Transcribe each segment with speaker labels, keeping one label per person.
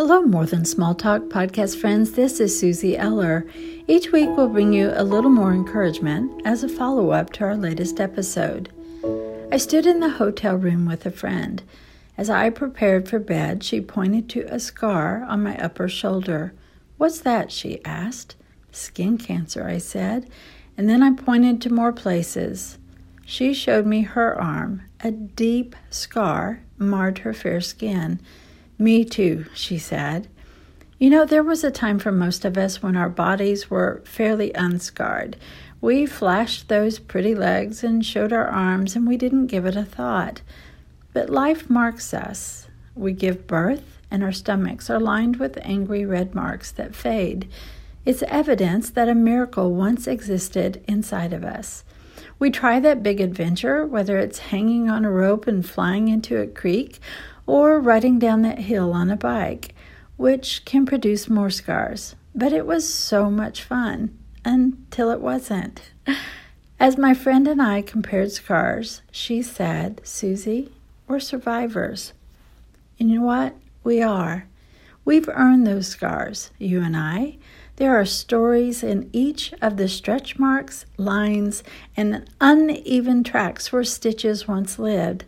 Speaker 1: Hello, More Than Small Talk podcast friends. This is Suzie Eller. Each week we'll bring you a little more encouragement as a follow up to our latest episode. I stood in the hotel room with a friend. As I prepared for bed, she pointed to a scar on my upper shoulder. What's that? she asked. Skin cancer, I said, and then I pointed to more places. She showed me her arm. A deep scar marred her fair skin. Me too, she said. You know, there was a time for most of us when our bodies were fairly unscarred. We flashed those pretty legs and showed our arms, and we didn't give it a thought. But life marks us. We give birth, and our stomachs are lined with angry red marks that fade. It's evidence that a miracle once existed inside of us. We try that big adventure, whether it's hanging on a rope and flying into a creek or riding down that hill on a bike, which can produce more scars. But it was so much fun until it wasn't. As my friend and I compared scars, she said, Suzie, we're survivors. And you know what? We are. We've earned those scars, you and I. There are stories in each of the stretch marks, lines, and uneven tracks where stitches once lived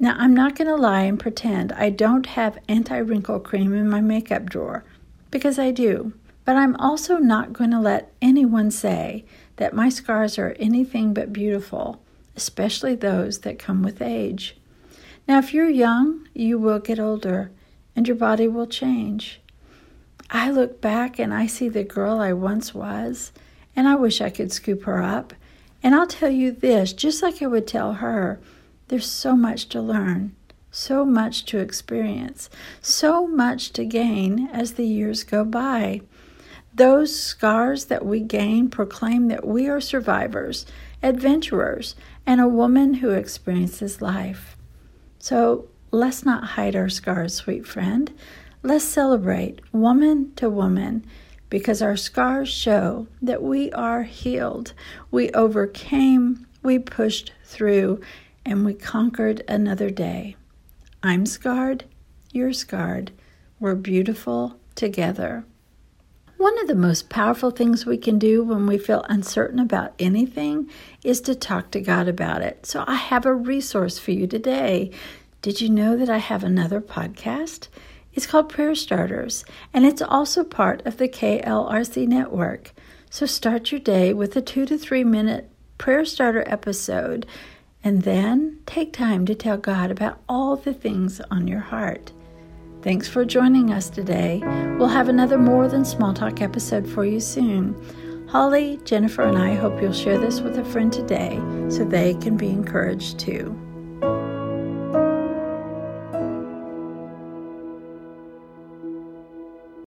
Speaker 1: now, I'm not going to lie and pretend I don't have anti wrinkle cream in my makeup drawer, because I do. But I'm also not going to let anyone say that my scars are anything but beautiful, especially those that come with age. Now, if you're young, you will get older and your body will change. I look back and I see the girl I once was, and I wish I could scoop her up. And I'll tell you this, just like I would tell her, there's so much to learn, so much to experience, so much to gain as the years go by. Those scars that we gain proclaim that we are survivors, adventurers, and a woman who experiences life. So let's not hide our scars, sweet friend. Let's celebrate woman to woman because our scars show that we are healed. We overcame, we pushed through, and we conquered another day. I'm scarred, you're scarred. We're beautiful together. One of the most powerful things we can do when we feel uncertain about anything is to talk to God about it. So I have a resource for you today. Did you know that I have another podcast? It's called Prayer Starters, and it's also part of the KLRC network. So start your day with a two to three minute prayer starter episode and then take time to tell God about all the things on your heart. Thanks for joining us today. We'll have another More Than Small Talk episode for you soon. Holly, Jennifer, and I hope you'll share this with a friend today so they can be encouraged too.